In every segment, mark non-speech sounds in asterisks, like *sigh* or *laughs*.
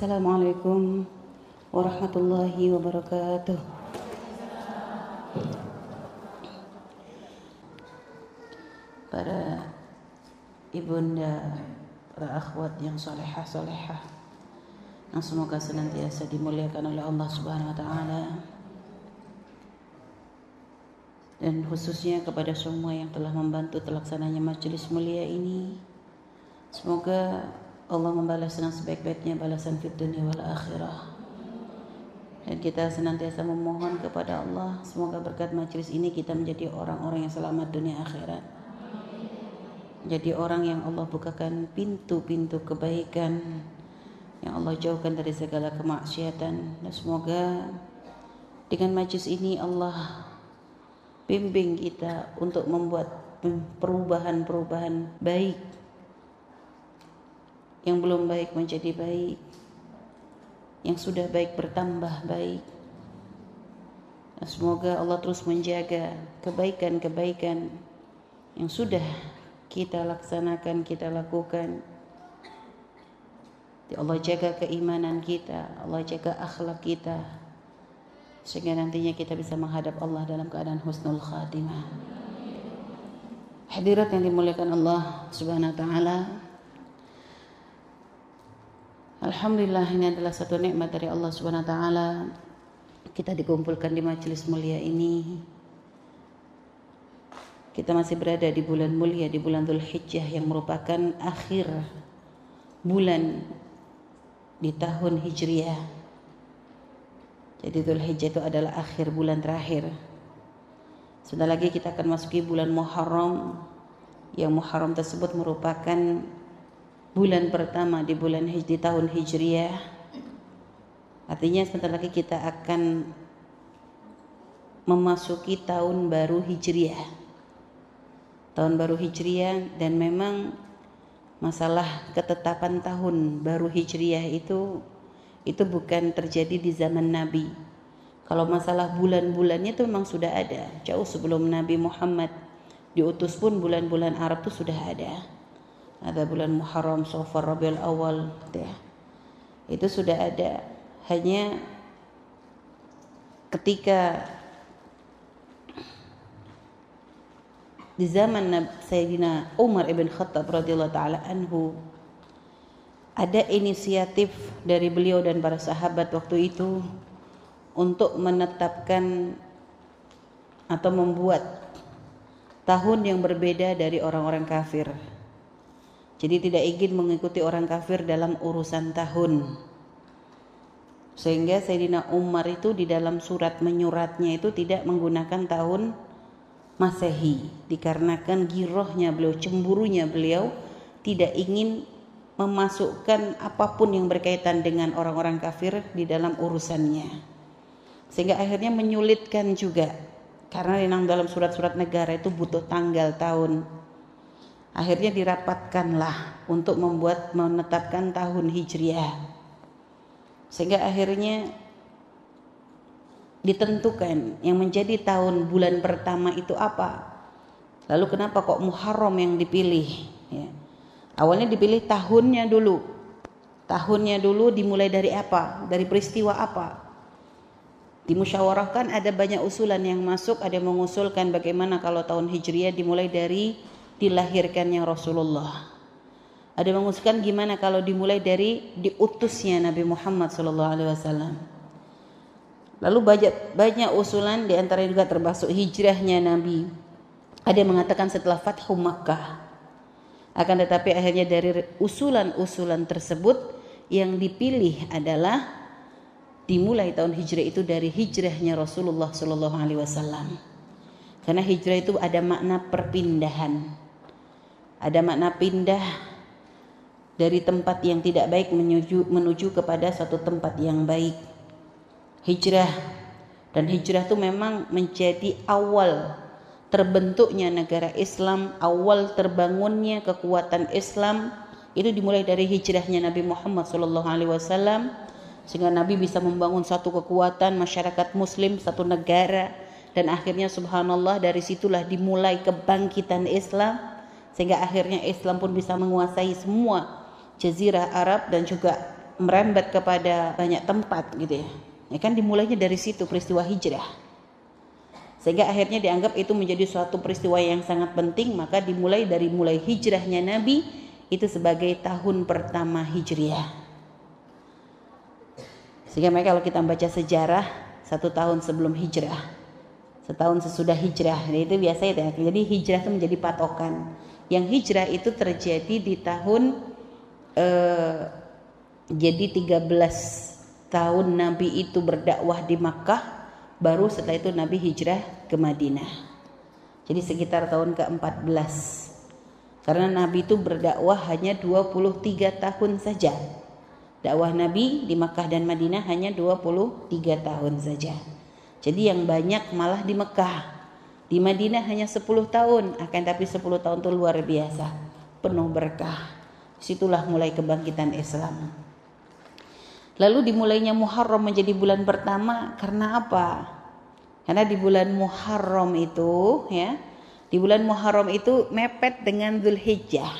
Assalamualaikum warahmatullahi wabarakatuh. Para ibunda, para akhwat yang solehah solehah, yang semoga senantiasa dimuliakan oleh Allah Subhanahu Wa Taala, dan khususnya kepada semua yang telah membantu terlaksananya majelis mulia ini. Semoga Allah membalas dengan sebaik-baiknya balasan fit dunia wal akhirah. Dan kita senantiasa memohon kepada Allah semoga berkat majelis ini kita menjadi orang-orang yang selamat dunia akhirat. Jadi orang yang Allah bukakan pintu-pintu kebaikan yang Allah jauhkan dari segala kemaksiatan dan semoga dengan majlis ini Allah bimbing kita untuk membuat perubahan-perubahan baik yang belum baik menjadi baik, yang sudah baik bertambah baik. Semoga Allah terus menjaga kebaikan-kebaikan yang sudah kita laksanakan, kita lakukan. Ya Allah jaga keimanan kita, Allah jaga akhlak kita, sehingga nantinya kita bisa menghadap Allah dalam keadaan husnul khatimah. Hadirat yang dimuliakan Allah Subhanahu wa taala, Alhamdulillah ini adalah satu nikmat dari Allah Subhanahu wa taala. Kita dikumpulkan di majelis mulia ini. Kita masih berada di bulan mulia di bulan Dzulhijjah yang merupakan akhir bulan di tahun Hijriah. Jadi Dzulhijjah itu adalah akhir bulan terakhir. Sebentar lagi kita akan masuki bulan Muharram yang Muharram tersebut merupakan bulan pertama di bulan di tahun Hijriah. Artinya sebentar lagi kita akan memasuki tahun baru Hijriah. Tahun baru Hijriah dan memang masalah ketetapan tahun baru Hijriah itu itu bukan terjadi di zaman Nabi. Kalau masalah bulan-bulannya itu memang sudah ada. Jauh sebelum Nabi Muhammad diutus pun bulan-bulan Arab itu sudah ada ada bulan Muharram, Safar, Rabiul Awal gitu ya. Itu sudah ada. Hanya ketika di zaman Sayyidina Umar ibn Khattab radhiyallahu taala anhu ada inisiatif dari beliau dan para sahabat waktu itu untuk menetapkan atau membuat tahun yang berbeda dari orang-orang kafir. Jadi tidak ingin mengikuti orang kafir dalam urusan tahun. Sehingga Sayyidina Umar itu di dalam surat menyuratnya itu tidak menggunakan tahun Masehi dikarenakan girohnya beliau, cemburunya beliau tidak ingin memasukkan apa pun yang berkaitan dengan orang-orang kafir di dalam urusannya. Sehingga akhirnya menyulitkan juga karena dalam surat-surat negara itu butuh tanggal tahun akhirnya dirapatkanlah untuk membuat menetapkan tahun Hijriah. Sehingga akhirnya ditentukan yang menjadi tahun bulan pertama itu apa. Lalu kenapa kok Muharram yang dipilih ya. awalnya dipilih tahunnya dulu. Tahunnya dulu dimulai dari apa? Dari peristiwa apa? Dimusyawarahkan ada banyak usulan yang masuk ada yang mengusulkan bagaimana kalau tahun Hijriah dimulai dari dilahirkannya Rasulullah. Ada mengusulkan gimana kalau dimulai dari diutusnya Nabi Muhammad wasallam. Lalu banyak banyak usulan di antara juga termasuk hijrahnya Nabi. Ada yang mengatakan setelah Fathu Makkah. Akan tetapi akhirnya dari usulan-usulan tersebut yang dipilih adalah dimulai tahun hijrah itu dari hijrahnya Rasulullah Wasallam. Karena hijrah itu ada makna perpindahan ada makna pindah dari tempat yang tidak baik menuju menuju kepada satu tempat yang baik. Hijrah. Dan hijrah itu memang menjadi awal terbentuknya negara Islam, awal terbangunnya kekuatan Islam. Itu dimulai dari hijrahnya Nabi Muhammad SAW sehingga Nabi bisa membangun satu kekuatan masyarakat Muslim satu negara. Dan akhirnya Subhanallah dari situlah dimulai kebangkitan Islam sehingga akhirnya Islam pun bisa menguasai semua jazirah Arab dan juga merembet kepada banyak tempat gitu ya. Ya kan dimulainya dari situ peristiwa hijrah. Sehingga akhirnya dianggap itu menjadi suatu peristiwa yang sangat penting, maka dimulai dari mulai hijrahnya Nabi itu sebagai tahun pertama hijriah. Sehingga mereka kalau kita baca sejarah satu tahun sebelum hijrah, setahun sesudah hijrah, nah itu biasa ya. Jadi hijrah itu menjadi patokan. Yang hijrah itu terjadi di tahun eh, jadi 13 tahun Nabi itu berdakwah di Makkah baru setelah itu Nabi hijrah ke Madinah. Jadi sekitar tahun ke-14. Karena Nabi itu berdakwah hanya 23 tahun saja. Dakwah Nabi di Makkah dan Madinah hanya 23 tahun saja. Jadi yang banyak malah di Mekah. Di Madinah hanya 10 tahun, akan tapi 10 tahun itu luar biasa. Penuh berkah. Situlah mulai kebangkitan Islam. Lalu dimulainya Muharram menjadi bulan pertama karena apa? Karena di bulan Muharram itu ya, di bulan Muharram itu mepet dengan Zulhijjah.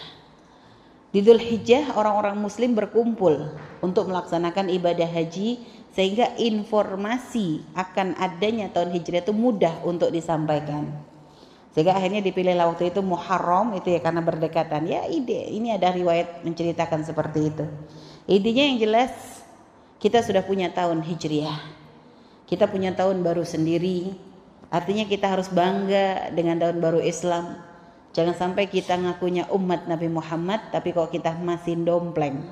Di Zulhijjah orang-orang muslim berkumpul untuk melaksanakan ibadah haji sehingga informasi akan adanya tahun Hijrah itu mudah untuk disampaikan. Sehingga akhirnya dipilih waktu itu Muharram itu ya karena berdekatan. Ya ide, ini ada riwayat menceritakan seperti itu. Idenya yang jelas kita sudah punya tahun Hijriah. Kita punya tahun baru sendiri. Artinya kita harus bangga dengan tahun baru Islam. Jangan sampai kita ngakunya umat Nabi Muhammad tapi kok kita masih dompleng.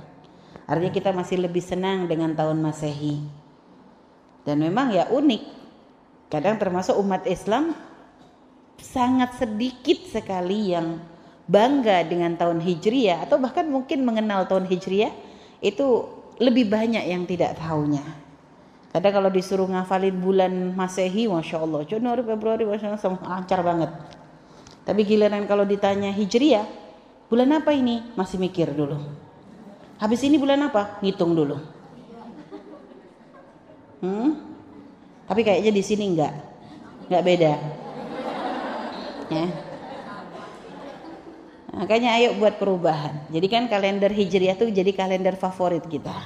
Artinya kita masih lebih senang dengan tahun Masehi. Dan memang ya unik. Kadang termasuk umat Islam sangat sedikit sekali yang bangga dengan tahun Hijriah atau bahkan mungkin mengenal tahun Hijriah itu lebih banyak yang tidak tahunya. Kadang kalau disuruh ngafalin bulan Masehi, masya Allah, Januari, Februari, masya Allah, lancar banget. Tapi giliran kalau ditanya Hijriah, bulan apa ini? Masih mikir dulu. Habis ini bulan apa? Ngitung dulu. Hmm? Tapi kayaknya di sini enggak, enggak beda. Ya. Makanya ayo buat perubahan. Jadi kan kalender Hijriah tuh jadi kalender favorit kita.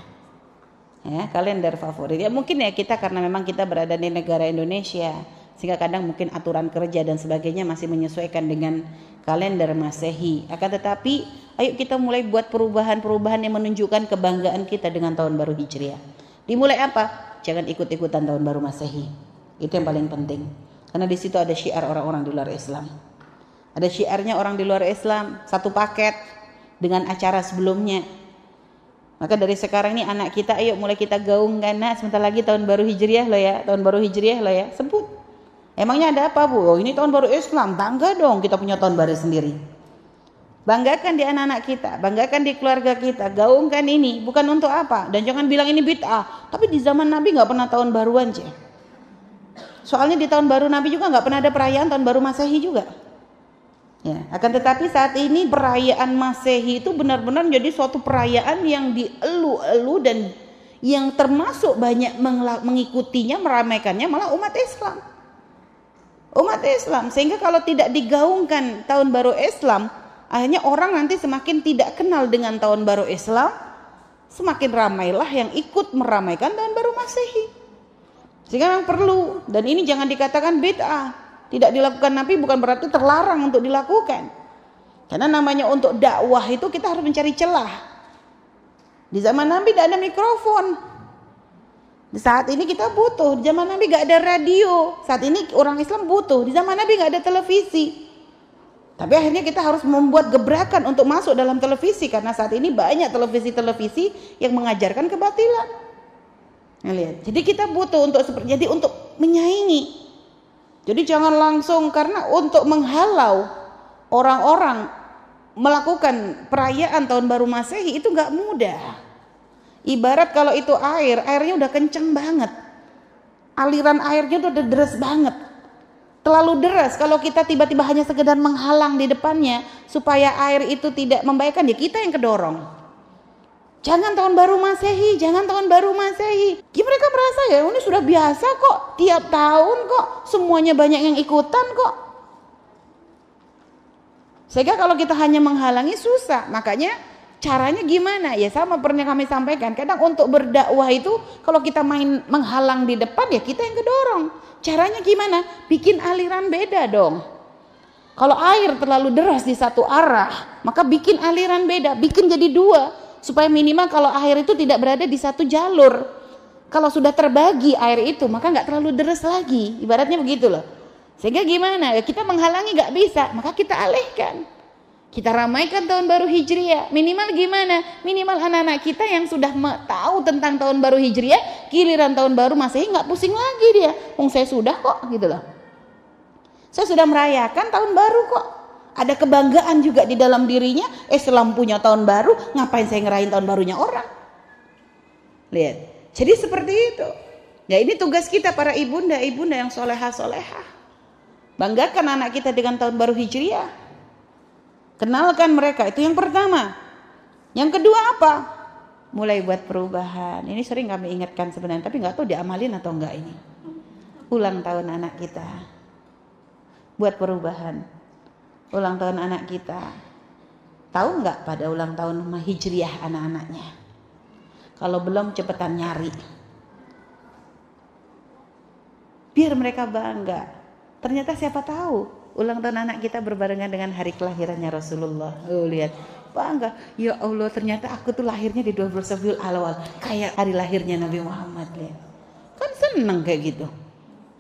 Ya, kalender favorit. Ya mungkin ya kita karena memang kita berada di negara Indonesia sehingga kadang mungkin aturan kerja dan sebagainya masih menyesuaikan dengan kalender Masehi. Akan tetapi ayo kita mulai buat perubahan-perubahan yang menunjukkan kebanggaan kita dengan tahun baru Hijriah. Dimulai apa? Jangan ikut-ikutan tahun baru Masehi. Itu yang paling penting. Karena di situ ada syiar orang-orang di luar Islam. Ada syiarnya orang di luar Islam, satu paket dengan acara sebelumnya. Maka dari sekarang ini anak kita ayo mulai kita gaungkan nah sebentar lagi tahun baru Hijriah loh ya, tahun baru Hijriah loh ya. Sebut. Emangnya ada apa, Bu? Oh, ini tahun baru Islam. Bangga dong kita punya tahun baru sendiri. Banggakan di anak-anak kita, banggakan di keluarga kita, gaungkan ini bukan untuk apa dan jangan bilang ini bid'ah. Tapi di zaman Nabi nggak pernah tahun baruan, cek. Soalnya di tahun baru Nabi juga nggak pernah ada perayaan tahun baru Masehi juga. Ya, akan tetapi saat ini perayaan Masehi itu benar-benar menjadi suatu perayaan yang dielu-elu dan yang termasuk banyak mengikutinya, meramaikannya malah umat Islam. Umat Islam sehingga kalau tidak digaungkan tahun baru Islam, akhirnya orang nanti semakin tidak kenal dengan tahun baru Islam, semakin ramailah yang ikut meramaikan tahun baru Masehi. Sehingga memang perlu dan ini jangan dikatakan bid'ah tidak dilakukan Nabi bukan berarti terlarang untuk dilakukan. Karena namanya untuk dakwah itu kita harus mencari celah. Di zaman Nabi tidak ada mikrofon. Saat ini kita butuh. Di zaman Nabi gak ada radio. Saat ini orang Islam butuh. Di zaman Nabi gak ada televisi. Tapi akhirnya kita harus membuat gebrakan untuk masuk dalam televisi karena saat ini banyak televisi-televisi yang mengajarkan kebatilan. Nah, lihat. Jadi kita butuh untuk jadi untuk menyaingi jadi jangan langsung karena untuk menghalau orang-orang melakukan perayaan tahun baru Masehi itu nggak mudah. Ibarat kalau itu air, airnya udah kenceng banget. Aliran airnya udah deras banget. Terlalu deras kalau kita tiba-tiba hanya sekedar menghalang di depannya supaya air itu tidak membahayakan ya kita yang kedorong. Jangan tahun baru Masehi, jangan tahun baru Masehi. Ya mereka merasa ya ini sudah biasa kok, tiap tahun kok, semuanya banyak yang ikutan kok. Sehingga kalau kita hanya menghalangi susah, makanya Caranya gimana? Ya sama pernah kami sampaikan. Kadang untuk berdakwah itu kalau kita main menghalang di depan ya kita yang kedorong. Caranya gimana? Bikin aliran beda dong. Kalau air terlalu deras di satu arah, maka bikin aliran beda, bikin jadi dua supaya minimal kalau air itu tidak berada di satu jalur. Kalau sudah terbagi air itu, maka nggak terlalu deras lagi. Ibaratnya begitu loh. Sehingga gimana? Ya kita menghalangi nggak bisa, maka kita alihkan. Kita ramaikan tahun baru Hijriah. Minimal gimana? Minimal anak-anak kita yang sudah tahu tentang tahun baru Hijriah, giliran tahun baru masih nggak pusing lagi dia. Wong saya sudah kok, gitu loh. Saya sudah merayakan tahun baru kok. Ada kebanggaan juga di dalam dirinya. Islam punya tahun baru, ngapain saya ngerayain tahun barunya orang? Lihat. Jadi seperti itu. Ya ini tugas kita para ibunda, ibunda yang soleha soleha. Banggakan anak kita dengan tahun baru Hijriah Kenalkan mereka, itu yang pertama. Yang kedua apa? Mulai buat perubahan. Ini sering kami ingatkan sebenarnya, tapi nggak tahu diamalin atau enggak ini. Ulang tahun anak kita. Buat perubahan. Ulang tahun anak kita. Tahu nggak pada ulang tahun hijriah anak-anaknya? Kalau belum cepetan nyari. Biar mereka bangga. Ternyata siapa tahu ulang tahun anak kita berbarengan dengan hari kelahirannya Rasulullah. Oh lihat, bangga. Ya Allah, ternyata aku tuh lahirnya di 12 Rabiul Awal, kayak hari lahirnya Nabi Muhammad lihat. Kan seneng kayak gitu.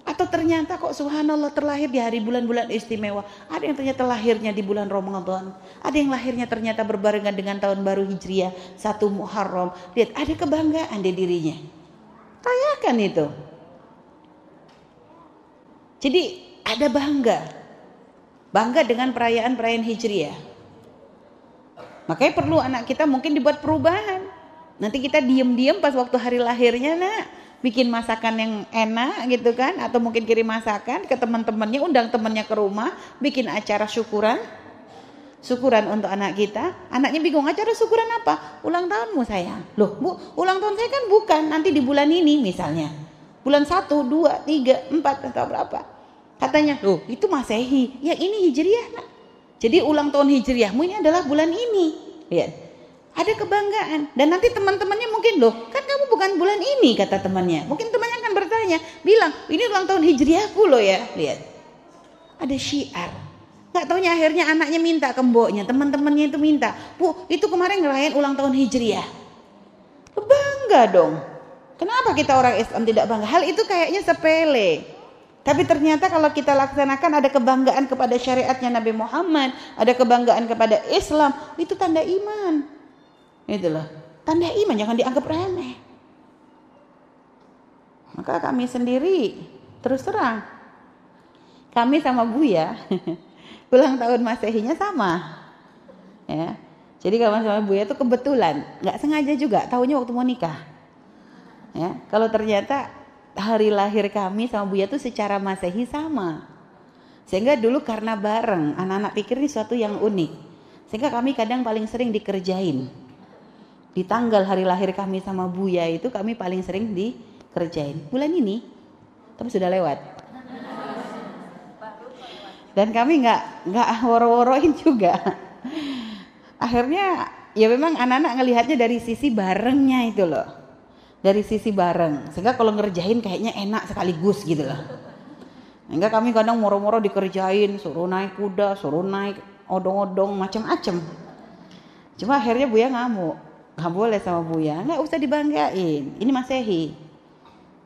Atau ternyata kok subhanallah terlahir di hari bulan-bulan istimewa. Ada yang ternyata lahirnya di bulan Ramadan. Ada yang lahirnya ternyata berbarengan dengan tahun baru Hijriah, satu Muharram. Lihat, ada kebanggaan di dirinya. Rayakan itu. Jadi ada bangga bangga dengan perayaan-perayaan Hijriah. Makanya perlu anak kita mungkin dibuat perubahan. Nanti kita diem-diem pas waktu hari lahirnya nak. Bikin masakan yang enak gitu kan? Atau mungkin kirim masakan ke teman-temannya undang temannya ke rumah bikin acara syukuran. Syukuran untuk anak kita. Anaknya bingung acara syukuran apa? Ulang tahunmu sayang. Loh bu ulang tahun saya kan bukan. Nanti di bulan ini misalnya. Bulan satu dua tiga empat atau berapa Katanya, loh itu masehi. Ya ini hijriah nak. Jadi ulang tahun hijriahmu ini adalah bulan ini. Lihat. Ada kebanggaan. Dan nanti teman-temannya mungkin loh, kan kamu bukan bulan ini kata temannya. Mungkin temannya akan bertanya, bilang, ini ulang tahun hijriahku loh ya. Lihat. Ada syiar. Gak taunya akhirnya anaknya minta ke mboknya, teman-temannya itu minta. Bu, itu kemarin ngerayain ulang tahun hijriah. Bangga dong. Kenapa kita orang Islam tidak bangga? Hal itu kayaknya sepele. Tapi ternyata kalau kita laksanakan ada kebanggaan kepada syariatnya Nabi Muhammad, ada kebanggaan kepada Islam, itu tanda iman. Itulah, tanda iman jangan dianggap remeh. Maka kami sendiri terus terang kami sama Buya *laughs* ulang tahun Masehinya sama. Ya. Jadi kalau sama Buya itu kebetulan, nggak sengaja juga, tahunya waktu mau nikah. Ya, kalau ternyata hari lahir kami sama Buya tuh secara masehi sama. Sehingga dulu karena bareng, anak-anak pikir ini suatu yang unik. Sehingga kami kadang paling sering dikerjain. Di tanggal hari lahir kami sama Buya itu kami paling sering dikerjain. Bulan ini, tapi sudah lewat. Dan kami nggak nggak woro-woroin juga. Akhirnya ya memang anak-anak ngelihatnya dari sisi barengnya itu loh dari sisi bareng. Sehingga kalau ngerjain kayaknya enak sekaligus gitu loh. Sehingga kami kadang moro-moro dikerjain suruh naik kuda suruh naik odong-odong macam-macam. Cuma akhirnya Buya ngamuk. Nggak boleh sama Buya. Nggak usah dibanggain. Ini masehi.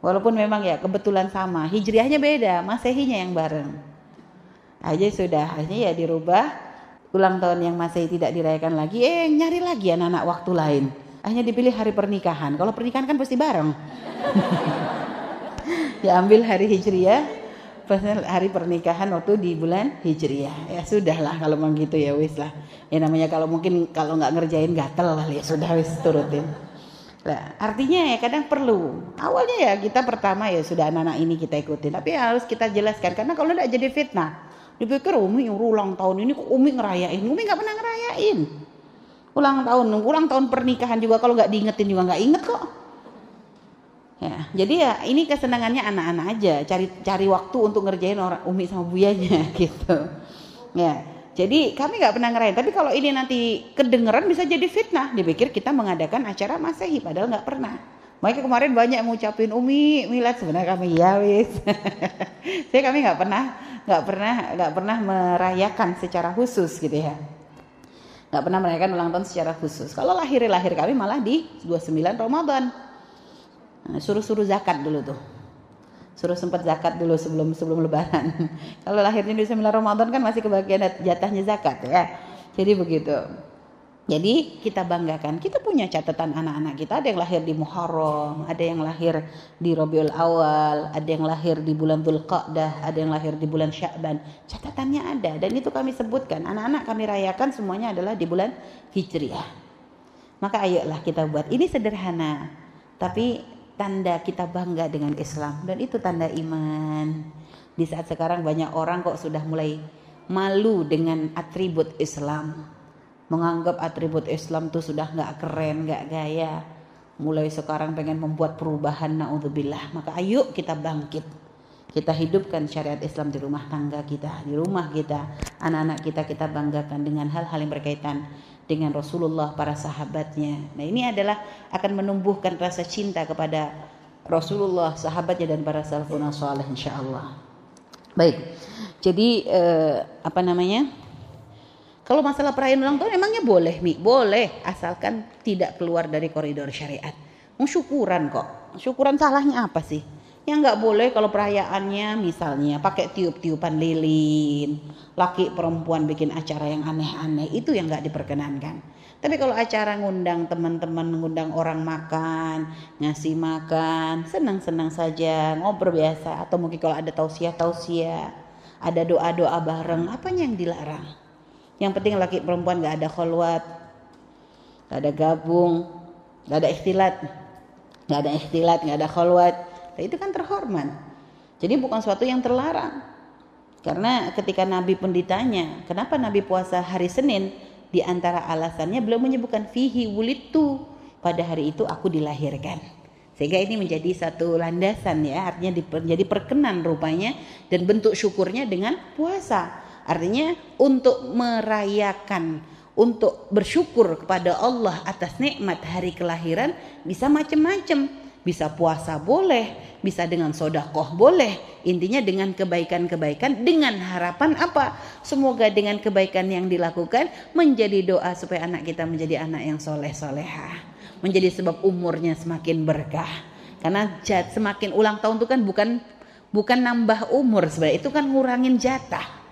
Walaupun memang ya kebetulan sama. Hijriahnya beda. Masehinya yang bareng. Aja sudah. Akhirnya ya dirubah. Ulang tahun yang masih tidak dirayakan lagi. Eh nyari lagi anak-anak waktu lain hanya dipilih hari pernikahan. Kalau pernikahan kan pasti bareng. *laughs* ya ambil hari Hijriah, hari pernikahan waktu di bulan Hijriah. Ya sudahlah kalau memang gitu ya wis lah. Ya namanya kalau mungkin kalau nggak ngerjain gatel lah ya sudah wis turutin. Nah, artinya ya kadang perlu. Awalnya ya kita pertama ya sudah anak-anak ini kita ikutin, tapi harus kita jelaskan karena kalau tidak jadi fitnah. Dipikir Umi ulang tahun ini kok Umi ngerayain, Umi nggak pernah ngerayain ulang tahun ulang tahun pernikahan juga kalau nggak diingetin juga nggak inget kok ya jadi ya ini kesenangannya anak-anak aja cari cari waktu untuk ngerjain orang umi sama buyanya *laughs* gitu ya Jadi kami nggak pernah ngerayain. Tapi kalau ini nanti kedengeran bisa jadi fitnah. Dipikir kita mengadakan acara masehi padahal nggak pernah. Makanya kemarin banyak ngucapin Umi milad sebenarnya kami ya wis. *laughs* Saya kami nggak pernah nggak pernah nggak pernah merayakan secara khusus gitu ya. Nggak pernah merayakan ulang tahun secara khusus. Kalau lahir lahir kami malah di 29 Ramadan. Nah, suruh-suruh zakat dulu tuh suruh sempat zakat dulu sebelum sebelum lebaran. *laughs* Kalau lahirnya di 9 Ramadan kan masih kebagian jatahnya zakat ya. Jadi begitu. Jadi kita banggakan, kita punya catatan anak-anak kita, ada yang lahir di Muharram, ada yang lahir di Rabiul Awal, ada yang lahir di bulan Dzulqa'dah, ada yang lahir di bulan Sya'ban. Catatannya ada dan itu kami sebutkan. Anak-anak kami rayakan semuanya adalah di bulan Hijriah. Maka ayolah kita buat. Ini sederhana, tapi tanda kita bangga dengan Islam dan itu tanda iman. Di saat sekarang banyak orang kok sudah mulai malu dengan atribut Islam. Menganggap atribut Islam tuh sudah nggak keren, nggak gaya. Mulai sekarang pengen membuat perubahan naudzubillah. Maka ayo kita bangkit. Kita hidupkan syariat Islam di rumah tangga kita, di rumah kita, anak-anak kita kita banggakan dengan hal-hal yang berkaitan dengan Rasulullah para sahabatnya. Nah ini adalah akan menumbuhkan rasa cinta kepada Rasulullah, sahabatnya dan para salafun salih insyaallah. Baik. Jadi eh, apa namanya? Kalau masalah perayaan ulang tahun emangnya boleh, Mi? Boleh, asalkan tidak keluar dari koridor syariat. Mau syukuran kok. Syukuran salahnya apa sih? yang nggak boleh kalau perayaannya misalnya pakai tiup-tiupan lilin, laki perempuan bikin acara yang aneh-aneh itu yang nggak diperkenankan. Tapi kalau acara ngundang teman-teman, ngundang orang makan, ngasih makan, senang-senang saja, ngobrol biasa atau mungkin kalau ada tausiah-tausiah, ada doa-doa bareng, apanya yang dilarang? Yang penting laki perempuan nggak ada kholwat, nggak ada gabung, nggak ada ikhtilat, nggak ada ikhtilat, nggak ada kholwat Nah, itu kan terhormat. Jadi bukan suatu yang terlarang. Karena ketika Nabi pun ditanya, kenapa Nabi puasa hari Senin? Di antara alasannya belum menyebutkan fihi wulitu. Pada hari itu aku dilahirkan. Sehingga ini menjadi satu landasan ya, artinya menjadi perkenan rupanya dan bentuk syukurnya dengan puasa. Artinya untuk merayakan, untuk bersyukur kepada Allah atas nikmat hari kelahiran bisa macam-macam bisa puasa boleh, bisa dengan sodakoh boleh. Intinya dengan kebaikan-kebaikan dengan harapan apa? Semoga dengan kebaikan yang dilakukan menjadi doa supaya anak kita menjadi anak yang soleh soleha. Menjadi sebab umurnya semakin berkah. Karena semakin ulang tahun itu kan bukan bukan nambah umur sebenarnya itu kan ngurangin jatah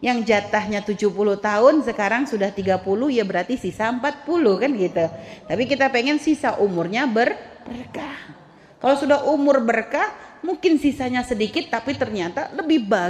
yang jatahnya 70 tahun sekarang sudah 30 ya berarti sisa 40 kan gitu. Tapi kita pengen sisa umurnya berkah. Kalau sudah umur berkah mungkin sisanya sedikit tapi ternyata lebih baik